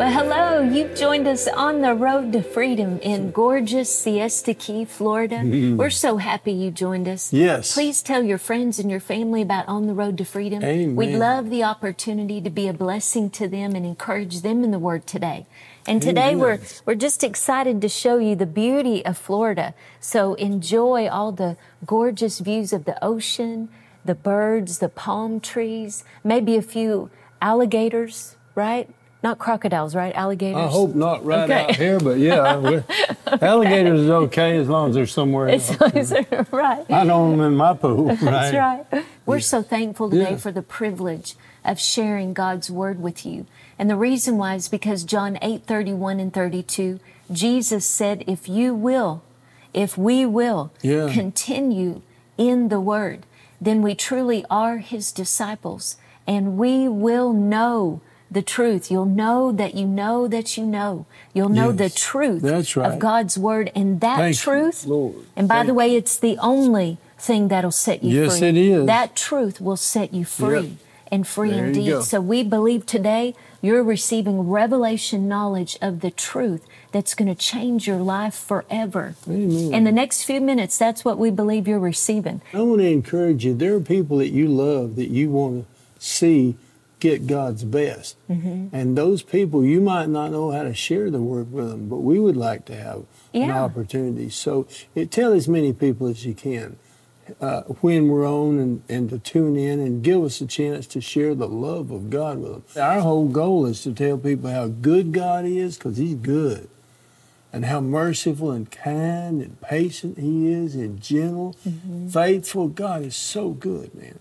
Well, hello. You've joined us on the road to freedom in gorgeous Siesta Key, Florida. Mm-hmm. We're so happy you joined us. Yes. Please tell your friends and your family about On the Road to Freedom. Amen. We'd love the opportunity to be a blessing to them and encourage them in the Word today. And today Amen. we're we're just excited to show you the beauty of Florida. So enjoy all the gorgeous views of the ocean, the birds, the palm trees, maybe a few alligators, right? Not crocodiles, right? Alligators. I hope not right Okay. out here, but yeah, we're- alligators is okay as long as they're somewhere It's, else. it's right. I don't them in my pool. Right? That's right. We're so thankful today Yeah. for the privilege of sharing God's word with you. And the reason why is because John 8 31 and 32, Jesus said, If you will, if we will Yeah. continue in the word, then we truly are his disciples and we will know the truth. You'll know that you know that you know. You'll know the truth That's of. God's word. And that Thank you, truth, Lord. and by Thank the way, it's the only thing that'll set you Yes, free. it is. That truth will set you free Yep. and free There you indeed. So we believe today you're receiving revelation knowledge of the truth that's going to change your life forever. Amen. In the next few minutes, that's what we believe you're receiving. I want to encourage you. There are people that you love that you want to see get God's best. Mm-hmm. And those people, you might not know how to share the word with them, but we would like to have an opportunity. So it, tell as many people as you can uh, when we're on and, and to tune in and give us a chance to share the love of God with them. Our whole goal is to tell people how good God is because He's good and how merciful and kind and patient he is and gentle, Mm-hmm. faithful. God is so good, man.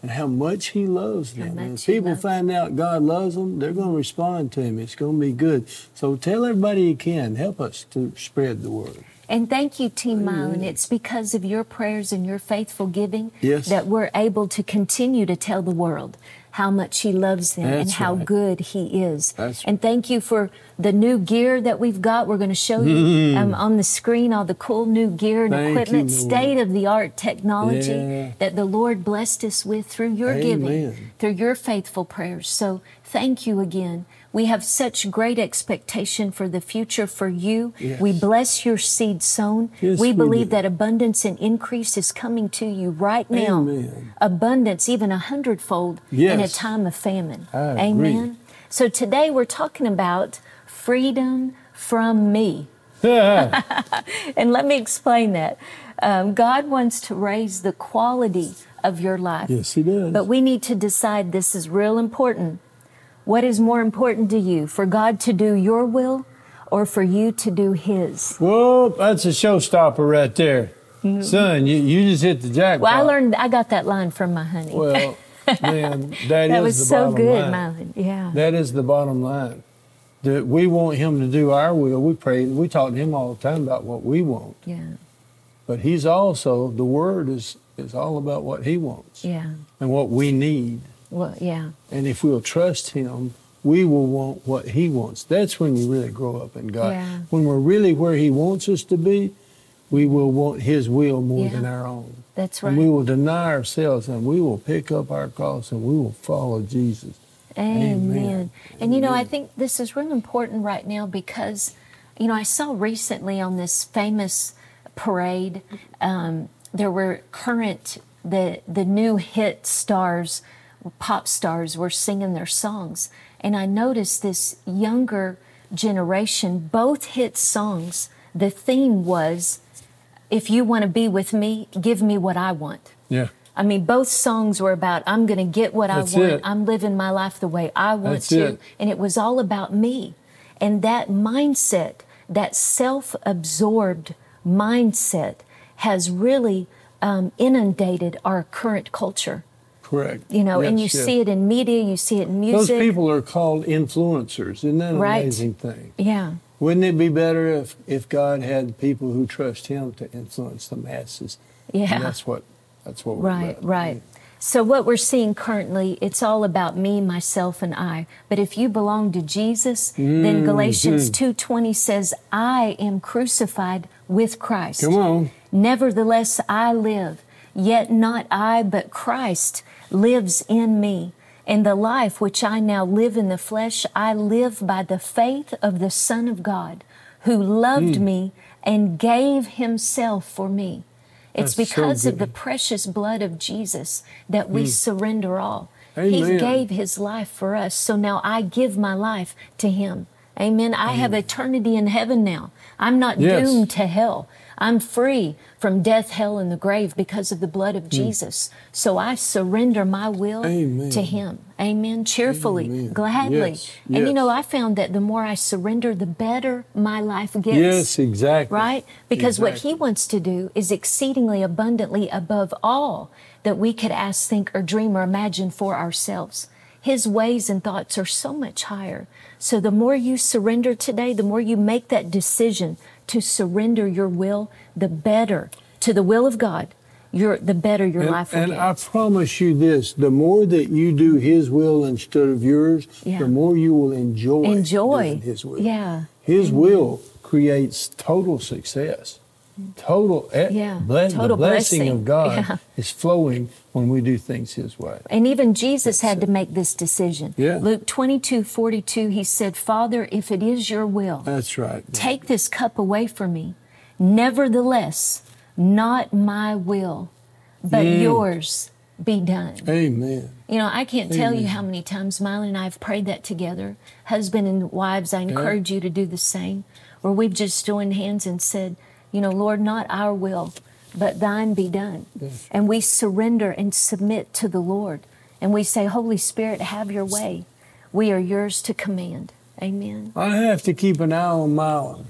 And how much he loves them. And if people loves find out God loves them, they're going to respond to him. It's going to be good. So tell everybody you can. Help us to spread the word. And thank you, Team Mylon. It's because of your prayers and your faithful giving Yes. that we're able to continue to tell the world how much He loves them and how right. good He is. That's and thank you for the new gear that we've got. We're going to show you um, on the screen all the cool new gear and Mm-hmm. Thank equipment, state of the art technology Yeah. that the Lord blessed us with through your giving, through your faithful prayers. So thank you again. We have such great expectation for the future for you. Yes. We bless your seed sown. Yes, we we believe do. that abundance and increase is coming to you right now. Amen. Abundance, even a hundredfold in a time of famine. I agree. Amen. So today we're talking about freedom from me. And let me explain that. Um, God wants to raise the quality of your life. yes, he does. But we need to decide this is real important. What is more important to you, for God to do your will or for you to do His? Whoa, that's a showstopper right there. Son, you, you just hit the jackpot. Mm-hmm. Well, I learned, I got that line from my honey. Well, man, that, was the so bottom good, line. Yeah. That is the bottom line. That we want him to do our will. We pray. We talk to him all the time about what we want. yeah. But he's also the word is is all about what he wants Yeah. and what we need. Well, yeah. And if we'll trust him, we will want what he wants. That's when you really grow up in God. Yeah. When we're really where he wants us to be, we will want his will more Yeah. than our own. That's right. And we will deny ourselves and we will pick up our cross and we will follow Jesus. Amen. Amen. And you know, I think this is really important right now because, you know, I saw recently on this famous parade, um, there were current the the new hit stars, pop stars were singing their songs, and I noticed this younger generation, both hit songs. The theme was, "If you want to be with me, give me what I want." Yeah. I mean, both songs were about I'm going to get what That's I want. it. I'm living my life the way I want That's to. it. And it was all about me. And that mindset, that self absorbed mindset, has really um, inundated our current culture. Correct. You know, and you Yes, yes. see it in media, you see it in music. Those people are called influencers. Isn't that an Right. amazing thing? Yeah. Wouldn't it be better if, if God had people who trust Him to influence the masses? Yeah. And that's what that's what we're doing. Right, about. right. So what we're seeing currently, it's all about me, myself, and I. But if you belong to Jesus, Mm-hmm. then Galatians two twenty says, "I am crucified with Christ." Come on. Nevertheless, I live, yet not I, but Christ lives in me. And the life which I now live in the flesh, I live by the faith of the Son of God, who loved Hmm. me and gave himself for me. It's That's so because of the precious blood of Jesus that we surrender all. He Hmm. Gave his life for us. So now I give my life to him. Amen. I have eternity in heaven now. I'm not Yes. doomed to hell. I'm free from death, hell, and the grave because of the blood of hmm. Jesus. So I surrender my will Amen. to Him. Amen. Cheerfully, Amen. gladly. Yes, And you know, I found that the more I surrender, the better my life gets. Yes, exactly. Right? Because what He wants to do is exceedingly abundantly above all that we could ask, think, or dream or imagine for ourselves. His ways and thoughts are so much higher. So the more you surrender today, the more you make that decision to surrender your will, the better to the will of God, your the better your And, life will and get. I promise you this: the more that you do His will instead of yours, Yeah. the more you will enjoy Enjoy. doing His will. Yeah. His will creates total success. Total, eh, Yeah, total the blessing, blessing. of God Yeah. is flowing when we do things His way. And even Jesus had to make this decision. Yeah. Luke 22 42, he said, Father, if it is your will, That's right. take this cup away from me. Nevertheless, not my will, but Mm. yours be done. Amen. You know, I can't tell you how many times Miley and I have prayed that together. Husband and wives, I encourage you to do the same, where we've just joined hands and said, you know, Lord, not our will, but thine be done. And we surrender and submit to the Lord. And we say, Holy Spirit, have your way. We are yours to command. Amen. I have to keep an eye on Mylon.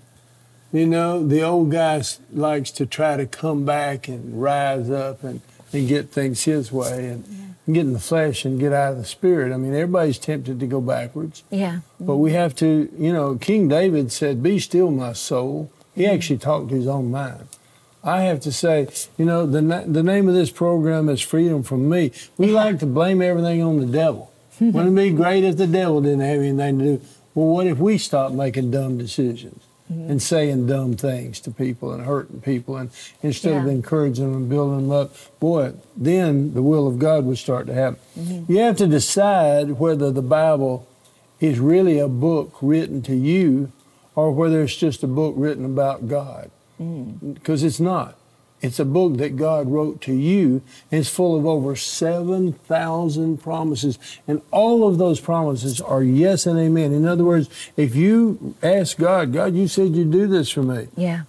You know, the old guy likes to try to come back and rise up and, and get things his way and, get in the flesh and get out of the spirit. I mean, everybody's tempted to go backwards. Yeah. But we have to, you know, King David said, Be still, my soul. He actually talked to his own mind. I have to say, you know, the, na- the name of this program is Freedom from Me. We like to blame everything on the devil. Wouldn't it be great if the devil didn't have anything to do? Well, what if we stopped making dumb decisions Mm-hmm. and saying dumb things to people and hurting people and instead of encouraging them and building them up? Boy, then the will of God would start to happen. Mm-hmm. You have to decide whether the Bible is really a book written to you or whether it's just a book written about God. Because it's not. It's a book that God wrote to you, and it's full of over 7,000 promises. And all of those promises are yes and amen. In other words, if you ask God, God, you said you'd do this for me. Yeah.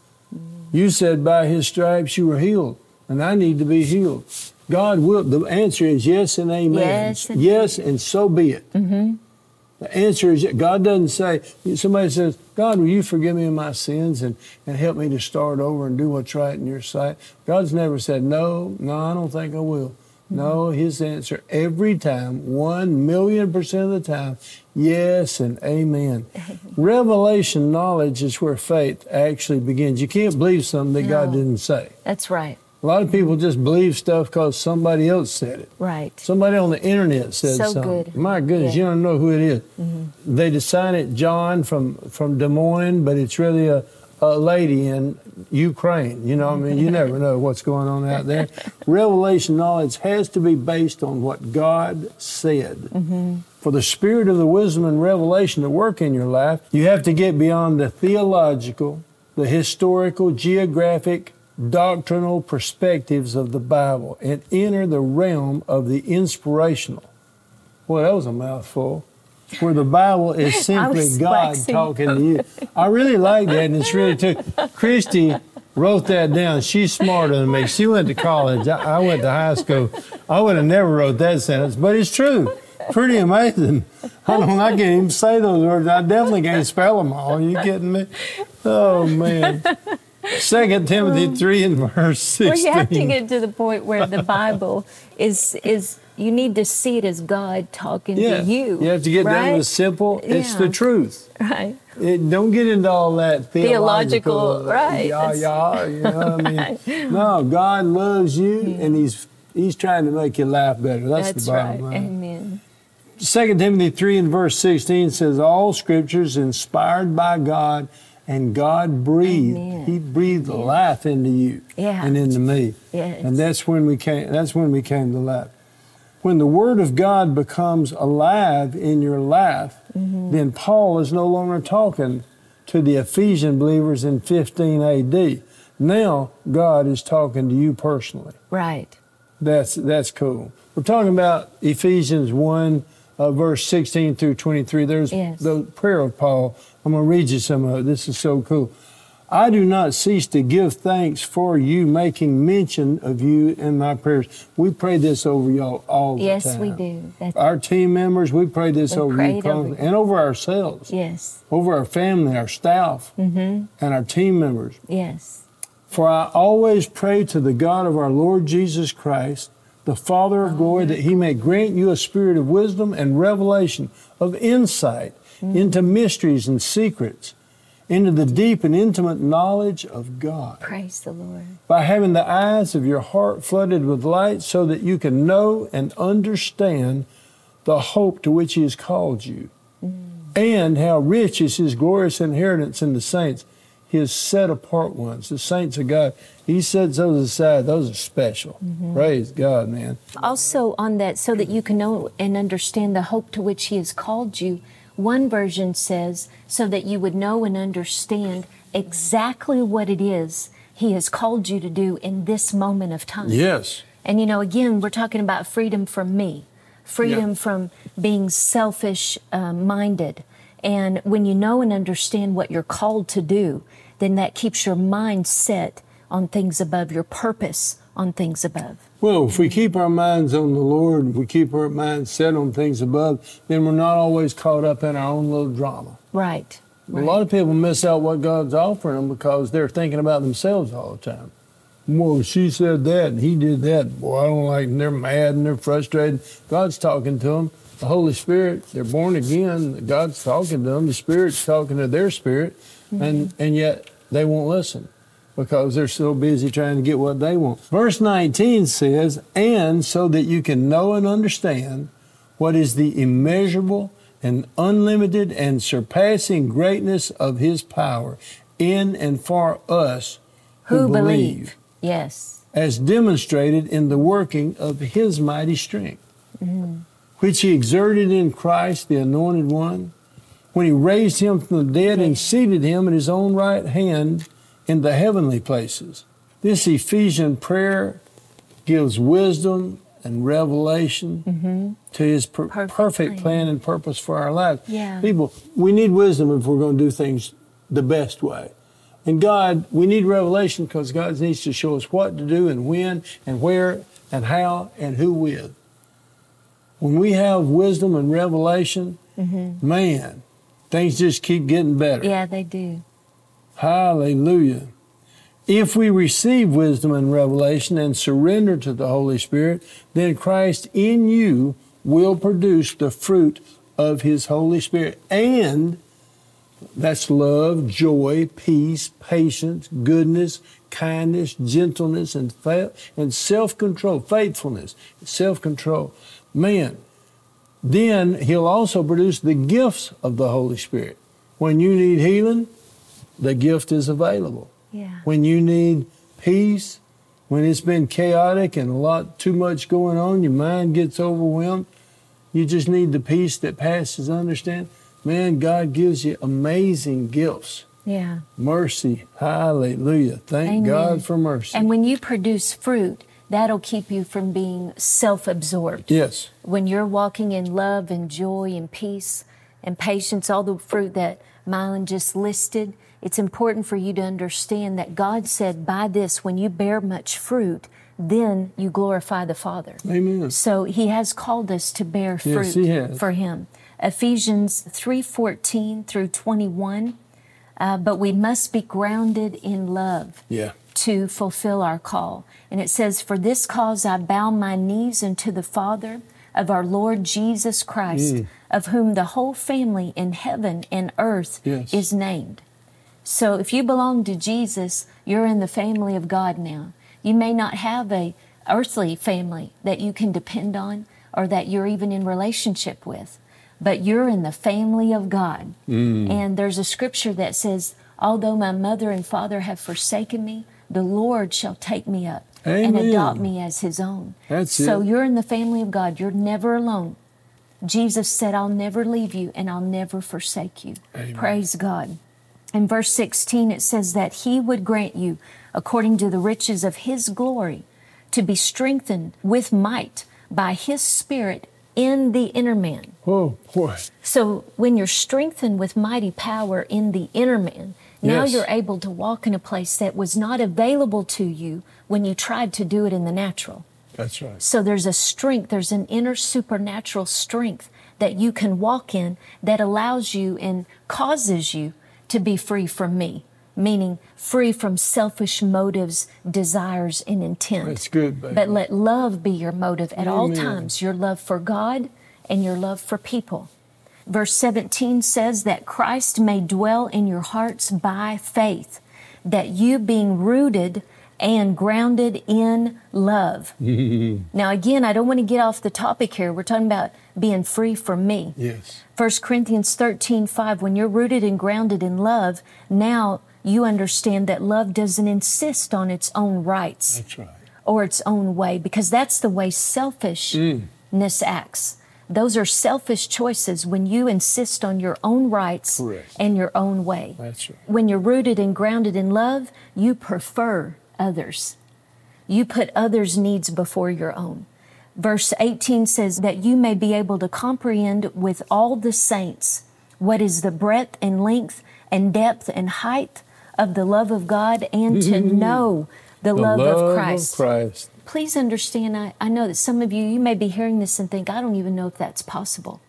You said by his stripes you were healed, and I need to be healed. God will. The answer is yes and amen. Yes and- yes and so be it. Mm-hmm. The answer is God doesn't say, somebody says, God, will you forgive me of my sins and, and help me to start over and do what's right in your sight? God's never said, no, no, I don't think I will. No, his answer every time, one million percent of the time, yes and amen. Revelation knowledge is where faith actually begins. You can't believe something that God didn't say. That's right. A lot of people just believe stuff because somebody else said it. Right. Somebody on the internet said So something. good. My goodness, Yeah. you don't know who it is. Mm-hmm. They design it John from, from Des Moines, but it's really a, a lady in Ukraine. You know, I mean, you never know what's going on out there. Revelation knowledge has to be based on what God said. Mm-hmm. For the spirit of the wisdom and revelation to work in your life, you have to get beyond the theological, the historical, geographic, doctrinal perspectives of the Bible and enter the realm of the inspirational. Well, that was a mouthful. Where the Bible is simply God waxing. talking to you. I really like that, and it's really true. Christy wrote that down. She's smarter than me. She went to college. I, I went to high school. I would have never wrote that sentence, but it's true. Pretty amazing. I don't. I can't even say those words. I definitely can't spell them all. Are you kidding me? Oh man. Second Timothy oh. three and verse Well, sixteen. you have to get to the point where the Bible is is you need to see it as God talking yeah, to you. you have to get down to right? the simple. It's the truth. Right. It, don't get into all that theological, Theological, right, Yeah, yeah. You know what I mean? No, God loves you, and He's He's trying to make you laugh better. That's, That's the bottom right. line. Amen. Second Timothy three and verse sixteen says, "All Scriptures inspired by God, and God breathed. Amen. He breathed life into you Yeah. and into me. Yes. And that's when we came. That's when we came to life. When the Word of God becomes alive in your life, Mm-hmm. then Paul is no longer talking to the Ephesian believers in 15 A.D. Now God is talking to you personally. Right. That's that's cool. We're talking about Ephesians one, uh, verse sixteen through twenty three. There's Yes. the prayer of Paul. I'm going to read you some of it. This is so cool. I do not cease to give thanks for you, making mention of you in my prayers. We pray this over y'all all the time. Yes, we do. That's, Our team members, we pray this We over you over and over ourselves, yes. over our family, our staff, Mm-hmm. and our team members. Yes. For I always pray to the God of our Lord Jesus Christ, the Father of glory, that he may grant you a spirit of wisdom and revelation, of insight Mm-hmm. into mysteries and secrets, into the deep and intimate knowledge of God, Praise the Lord. by having the eyes of your heart flooded with light, so that you can know and understand the hope to which he has called you, mm. and how rich is his glorious inheritance in the saints, his set apart ones, the saints of God. He sets those aside. Those are special. Mm-hmm. Praise God, man. Also, on that, so that you can know and understand the hope to which He has called you, one version says, so that you would know and understand exactly what it is He has called you to do in this moment of time. Yes. And you know, again, we're talking about freedom from me, freedom Yeah. from being selfish uh, minded. And when you know and understand what you're called to do, then that keeps your mind set on things above, your purpose on things above. Well, if we keep our minds on the Lord, if we keep our minds set on things above, then we're not always caught up in our own little drama. Right. A lot of people miss out what God's offering them because they're thinking about themselves all the time. Well, she said that and he did that. Boy, I don't like. And they're mad and they're frustrated. God's talking to them. The Holy Spirit, they're born again. God's talking to them. The Spirit's talking to their spirit, and mm-hmm. and yet they won't listen because they're so busy trying to get what they want. Verse 19 says, "And so that you can know and understand what is the immeasurable and unlimited and surpassing greatness of His power in and for us who, Who believe." believe? Yes. as demonstrated in the working of his mighty strength, which he exerted in Christ, the Anointed One, when he raised him from the dead and seated him at his own right hand in the heavenly places. This Ephesian prayer gives wisdom and revelation mm-hmm. to his per- perfect, Perfect plan. plan and purpose for our lives. Yeah. People, we need wisdom if we're going to do things the best way. And God, we need revelation because God needs to show us what to do and when and where and how and who with. When we have wisdom and revelation, mm-hmm. man, things just keep getting better. Yeah, they do. Hallelujah. If we receive wisdom and revelation and surrender to the Holy Spirit, then Christ in you will produce the fruit of His Holy Spirit. And that's love, joy, peace, patience, goodness, kindness, gentleness, and, fa- and self control, faithfulness, self control. Man, then He'll also produce the gifts of the Holy Spirit. When you need healing, the gift is available. Yeah. When you need peace, when it's been chaotic and a lot too much going on, your mind gets overwhelmed, you just need the peace that passes understanding. Man, God gives you amazing gifts. Yeah. Mercy. Hallelujah. Thank Amen. God for mercy. And when you produce fruit, that'll keep you from being self absorbed. yes. When you're walking in love and joy and peace and patience, all the fruit that Mylon just listed, it's important for you to understand that God said, by this, when you bear much fruit, then you glorify the Father. Amen. So he has called us to bear fruit Yes, for him. Ephesians 3:14 through 21 uh, but we must be grounded in love Yeah. to fulfill our call. And it says, For this cause I bow my knees unto the Father of our Lord Jesus Christ, Mm. of whom the whole family in heaven and earth Yes. is named. So if you belong to Jesus, you're in the family of God now. You may not have a earthly family that you can depend on or that you're even in relationship with, but you're in the family of God. Mm. And there's a scripture that says, Although my mother and father have forsaken me, the Lord shall take me up and adopt me as his own. That's so it. you're in the family of God. You're never alone. Jesus said, I'll never leave you and I'll never forsake you. Amen. Praise God. In verse 16, it says that He would grant you, according to the riches of His glory, to be strengthened with might by His Spirit in the inner man. Oh, boy. So when you're strengthened with mighty power in the inner man, now Yes. you're able to walk in a place that was not available to you when you tried to do it in the natural. That's right. So there's a strength, there's an inner supernatural strength that you can walk in that allows you and causes you to be free from me, meaning free from selfish motives, desires, and intent. That's good, baby. But let love be your motive at all times your love for God and your love for people. Verse 17 says that Christ may dwell in your hearts by faith, that you being rooted and grounded in love. now, again, I don't want to get off the topic here. We're talking about being free from me. Yes. 1 Corinthians 13, 5, when you're rooted and grounded in love, now you understand that love doesn't insist on its own rights That's right. or its own way because that's the way selfishness mm. acts. Those are selfish choices when you insist on your own rights Correct. and your own way. That's right. When you're rooted and grounded in love, you prefer others. You put others' needs before your own. Verse 18 says that you may be able to comprehend with all the saints what is the breadth and length and depth and height of the love of God and to mm-hmm. know the, The love, of Christ. Christ. please understand I, I know that some of you you may be hearing this and think i don't even know if that's possible.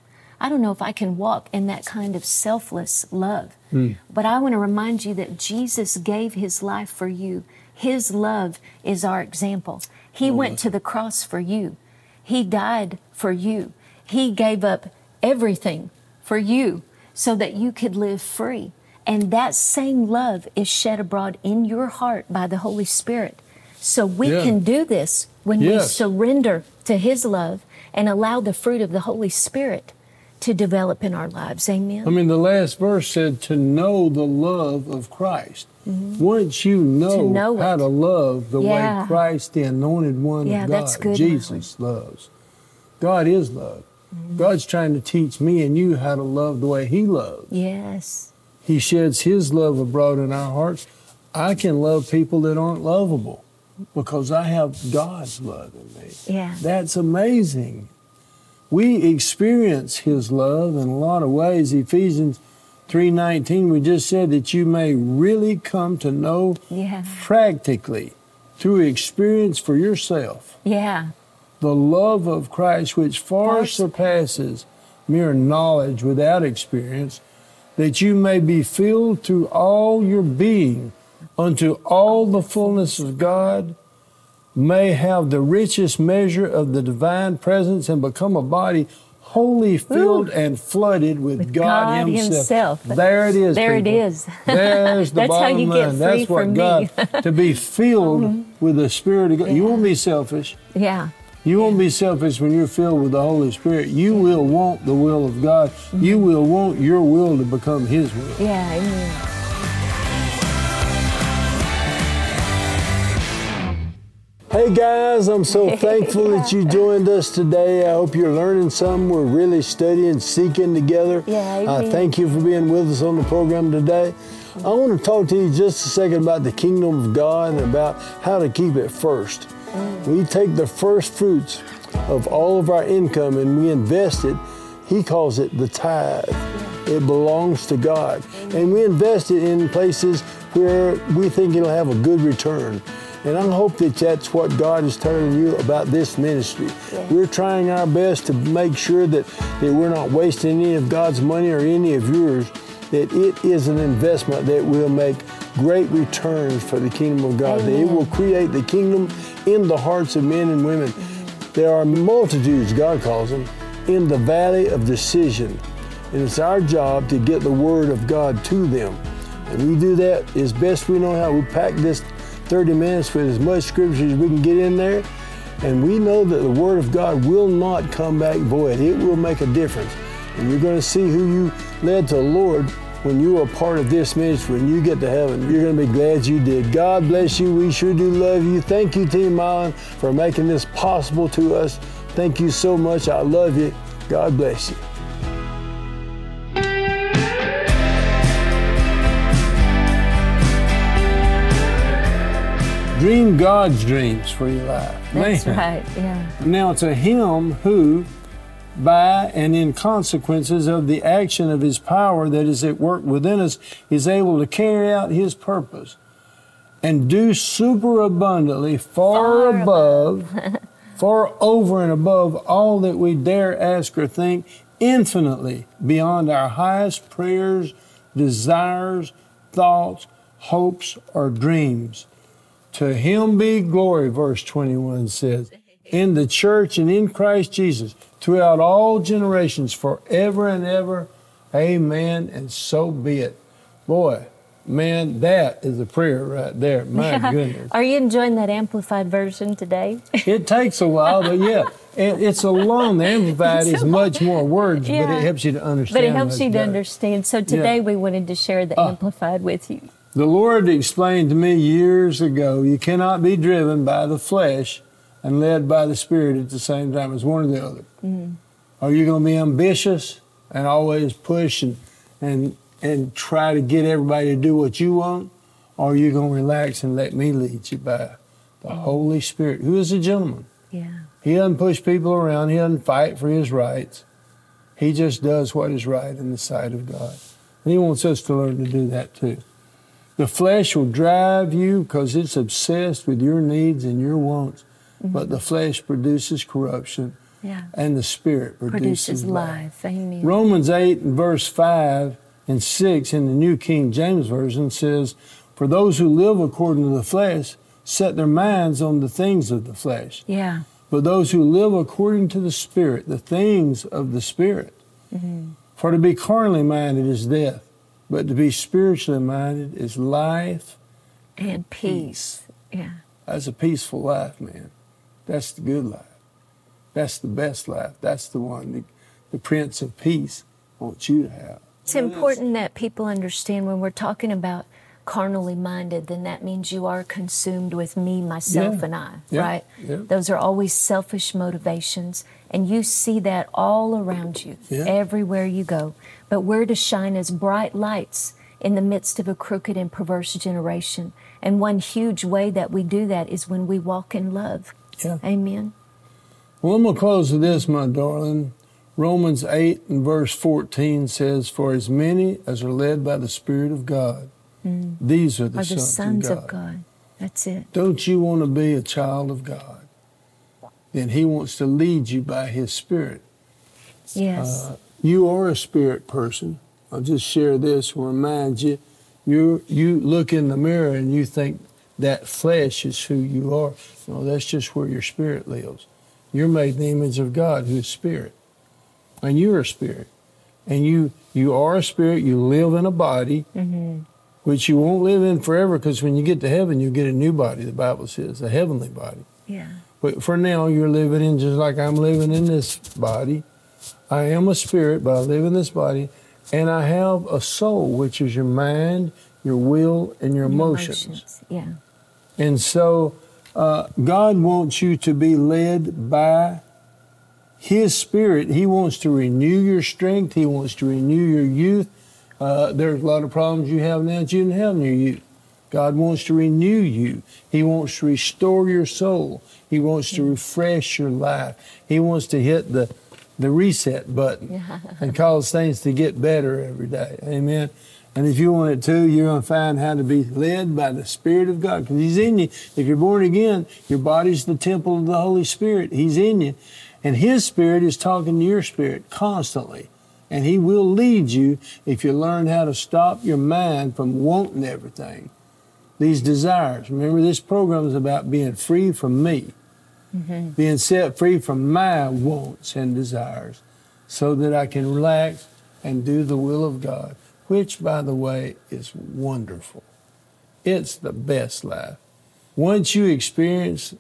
I don't know if i can walk in that kind of selfless love. Hmm. But i want to remind you that jesus gave his life for you. His love is our example. He went to the cross for you he died for you. He gave up everything for you so that you could live free. And that same love is shed abroad in your heart by the holy spirit. So we Yeah. can do this when we surrender to His love and allow the fruit of the Holy Spirit to develop in our lives. Amen. I mean, the last verse said to know the love of Christ. Once you know, Mm-hmm. To know how it. to love the Yeah. way Christ, the anointed one Yeah, of God, Jesus loves. God is love. Mm-hmm. God's trying to teach me and you how to love the way He loves. yes. He sheds His love abroad in our hearts. I can love people that aren't lovable because I have God's love in me. Yeah. That's amazing. We experience his love in a lot of ways. Ephesians 3:19 we just said that you may really come to know Yeah. practically through experience for yourself Yeah. the love of Christ which far surpasses mere knowledge without experience that you may be filled through all your being unto all the fullness of God may have the richest measure of the divine presence and become a body wholly filled and flooded with, With God, God himself. Himself. There it is. There it people. is. There's the That's how bottom you line. get free That's what from God me. Mm-hmm. to be filled with the Spirit of God. You won't be selfish. Yeah. You won't be selfish when you're filled with the Holy Spirit. You will want the will of God. You will want your will to become His will. Yeah. Amen. Hey guys, I'm so thankful that you joined us today. I hope you're learning something. We're really studying, seeking together. Yeah, I amen. thank you for being with us on the program today. I want to talk to you just a second about the kingdom of God and about how to keep it first. Mm. We take the first fruits of all of our income and we invest it. He calls it the tithe. It belongs to God. And we invest it in places where we think it'll have a good return. And I hope that that's what God is telling you about this ministry. We're trying our best to make sure that, that we're not wasting any of God's money or any of yours that it is an investment that will make great returns for the kingdom of God. That it will create the kingdom in the hearts of men and women. There are multitudes, God calls them, in the valley of decision. And it's our job to get the word of God to them. And we do that as best we know how. We pack this 30 minutes with as much scripture as we can get in there. And we know that the word of God will not come back void. It will make a difference. And you're going to see who you led to the Lord when you are part of this ministry. When you get to heaven, you're going to be glad you did. God bless you. We sure do love you. Thank you, Team Mylon, for making this possible to us. Thank you so much. I love you. God bless you. Dream God's dreams for your life. That's Man. right. Yeah. Now to him who, by and in consequences of the action of his power that is at work within us, is able to carry out his purpose and do superabundantly far, Far above, far over and above all that we dare ask or think, infinitely beyond our highest prayers, desires, thoughts, hopes, or dreams. To him be glory, verse 21 says, in the church and in Christ Jesus throughout all generations, forever and ever. Amen. And so be it. Boy, man, that is a prayer right there. My goodness. Are you enjoying that amplified version today? It takes a while, but yeah, it, it's a long. The amplified is much more words, but it helps you to understand. But it helps you to better. understand. So today Yeah. we wanted to share the Ah. amplified with you. The Lord explained to me years ago you cannot be driven by the flesh and led by the Spirit at the same time. It's one or the other. Mm-hmm. Are you going to be ambitious and always push and, and, and try to get everybody to do what you want? Or are you going to relax and let me lead you by the mm-hmm. Holy Spirit, who is a gentleman? Yeah. He doesn't push people around. He doesn't fight for his rights. He just does what is right in the sight of God. And he wants us to learn to do that too. The flesh will drive you because it's obsessed with your needs and your wants. Mm-hmm. But the flesh produces corruption Yeah. and the spirit produces, Produces life. life. Amen. Romans 8 and verse 5 and 6 in the New King James Version says, For those who live according to the flesh set their minds on the things of the flesh. Yeah. But those who live according to the Spirit, the things of the Spirit. Mm-hmm. For to be carnally minded is death, but to be spiritually minded is life. And peace. Yeah. That's a peaceful life, man. That's the good life. That's the best life. That's the one that the Prince of Peace wants you to have. It's important that people understand when we're talking about carnally minded, then that means you are consumed with me, myself, Yeah. and I, Yeah. right? Yeah. Those are always selfish motivations, and you see that all around you, everywhere you go. But we're to shine as bright lights in the midst of a crooked and perverse generation. And one huge way that we do that is when we walk in love. Yeah. Amen. Well, I'm going to close with this, my darling. Romans 8 and verse 14 says, For as many as are led by the Spirit of God, these are the, Are the sons, sons of God. of God. That's it. Don't you want to be a child of God? Then He wants to lead you by His Spirit. Yes. Uh, you are a spirit person. I'll just share this and remind you. You you look in the mirror and you think that flesh is who you are. No, that's just where your spirit lives. You're made in the image of God, who is spirit, and you're a spirit, and you you are a spirit. You live in a body, which you won't live in forever, because when you get to heaven, you get a new body. The Bible says a heavenly body. yeah. But for now, you're living in just like I'm living in this body. I am a spirit, but I live in this body. And I have a soul, which is your mind, your will, and your emotions. Yeah. And so uh, God wants you to be led by His Spirit. He wants to renew your strength, He wants to renew your youth. Uh, there's a lot of problems you have now that you didn't have your youth. God wants to renew you. He wants to restore your soul. He wants to refresh your life. He wants to hit the, the reset button and cause things to get better every day. Amen. And if you want it to, you're going to find how to be led by the Spirit of God because He's in you. If you're born again, your body's the temple of the Holy Spirit. He's in you. And His Spirit is talking to your spirit constantly. And He will lead you if you learn how to stop your mind from wanting everything. These desires. Remember, this program is about being free from me, mm-hmm. being set free from my wants and desires, so that I can relax and do the will of God, which, by the way, is wonderful. It's the best life. Once you experience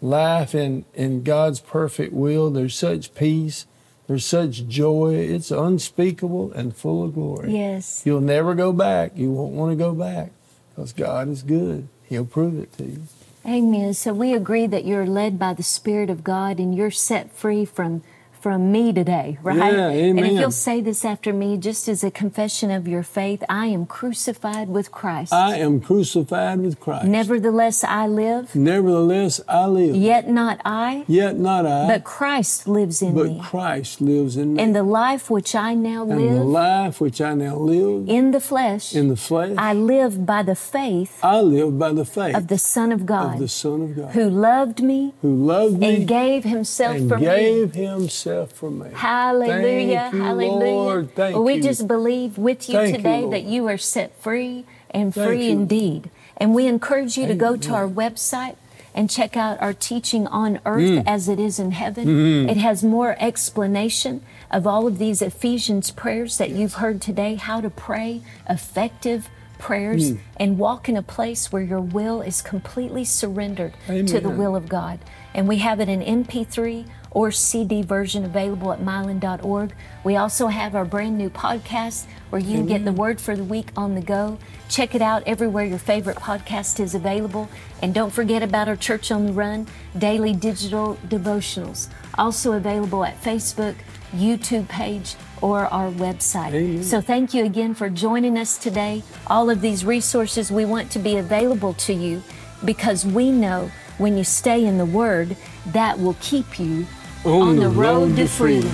life in, in God's perfect will, there's such peace, there's such joy. It's unspeakable and full of glory. Yes. You'll never go back. You won't want to go back because God is good. He'll prove it to you. Amen. So we agree that you're led by the Spirit of God and you're set free from from me today, right? Yeah, amen. And if you'll say this after me, just as a confession of your faith, I am crucified with Christ. I am crucified with Christ. Nevertheless, I live. Nevertheless, I live. Yet not I. Yet not I. But Christ lives in but me. But Christ lives in me. And the life which I now and live. the life which I now live. In the flesh. In the flesh. I live by the faith. I live by the faith. Of the Son of God. Of the Son of God. Who loved me. Who loved me. And gave himself and for gave me. himself for me. Hallelujah. You, Hallelujah. Lord. Thank well, we you. just believe with you Thank today you, that you are set free and Thank free indeed. And we encourage you to go to our website and check out our teaching on earth Mm. as it is in heaven. Mm-hmm. It has more explanation of all of these Ephesians prayers that you've heard today, how to pray effective prayers Mm. and walk in a place where your will is completely surrendered to the will of God. And we have it in MP3 or CD version available at mylon.org. We also have our brand new podcast where you can get the mm-hmm. word for the week on the go. Check it out everywhere your favorite podcast is available. And don't forget about our Church on the Run daily digital devotionals, also available at Facebook, YouTube page, or our website. Amen. So thank you again for joining us today. All of these resources we want to be available to you because we know when you stay in the Word, that will keep you on, the road, to freedom.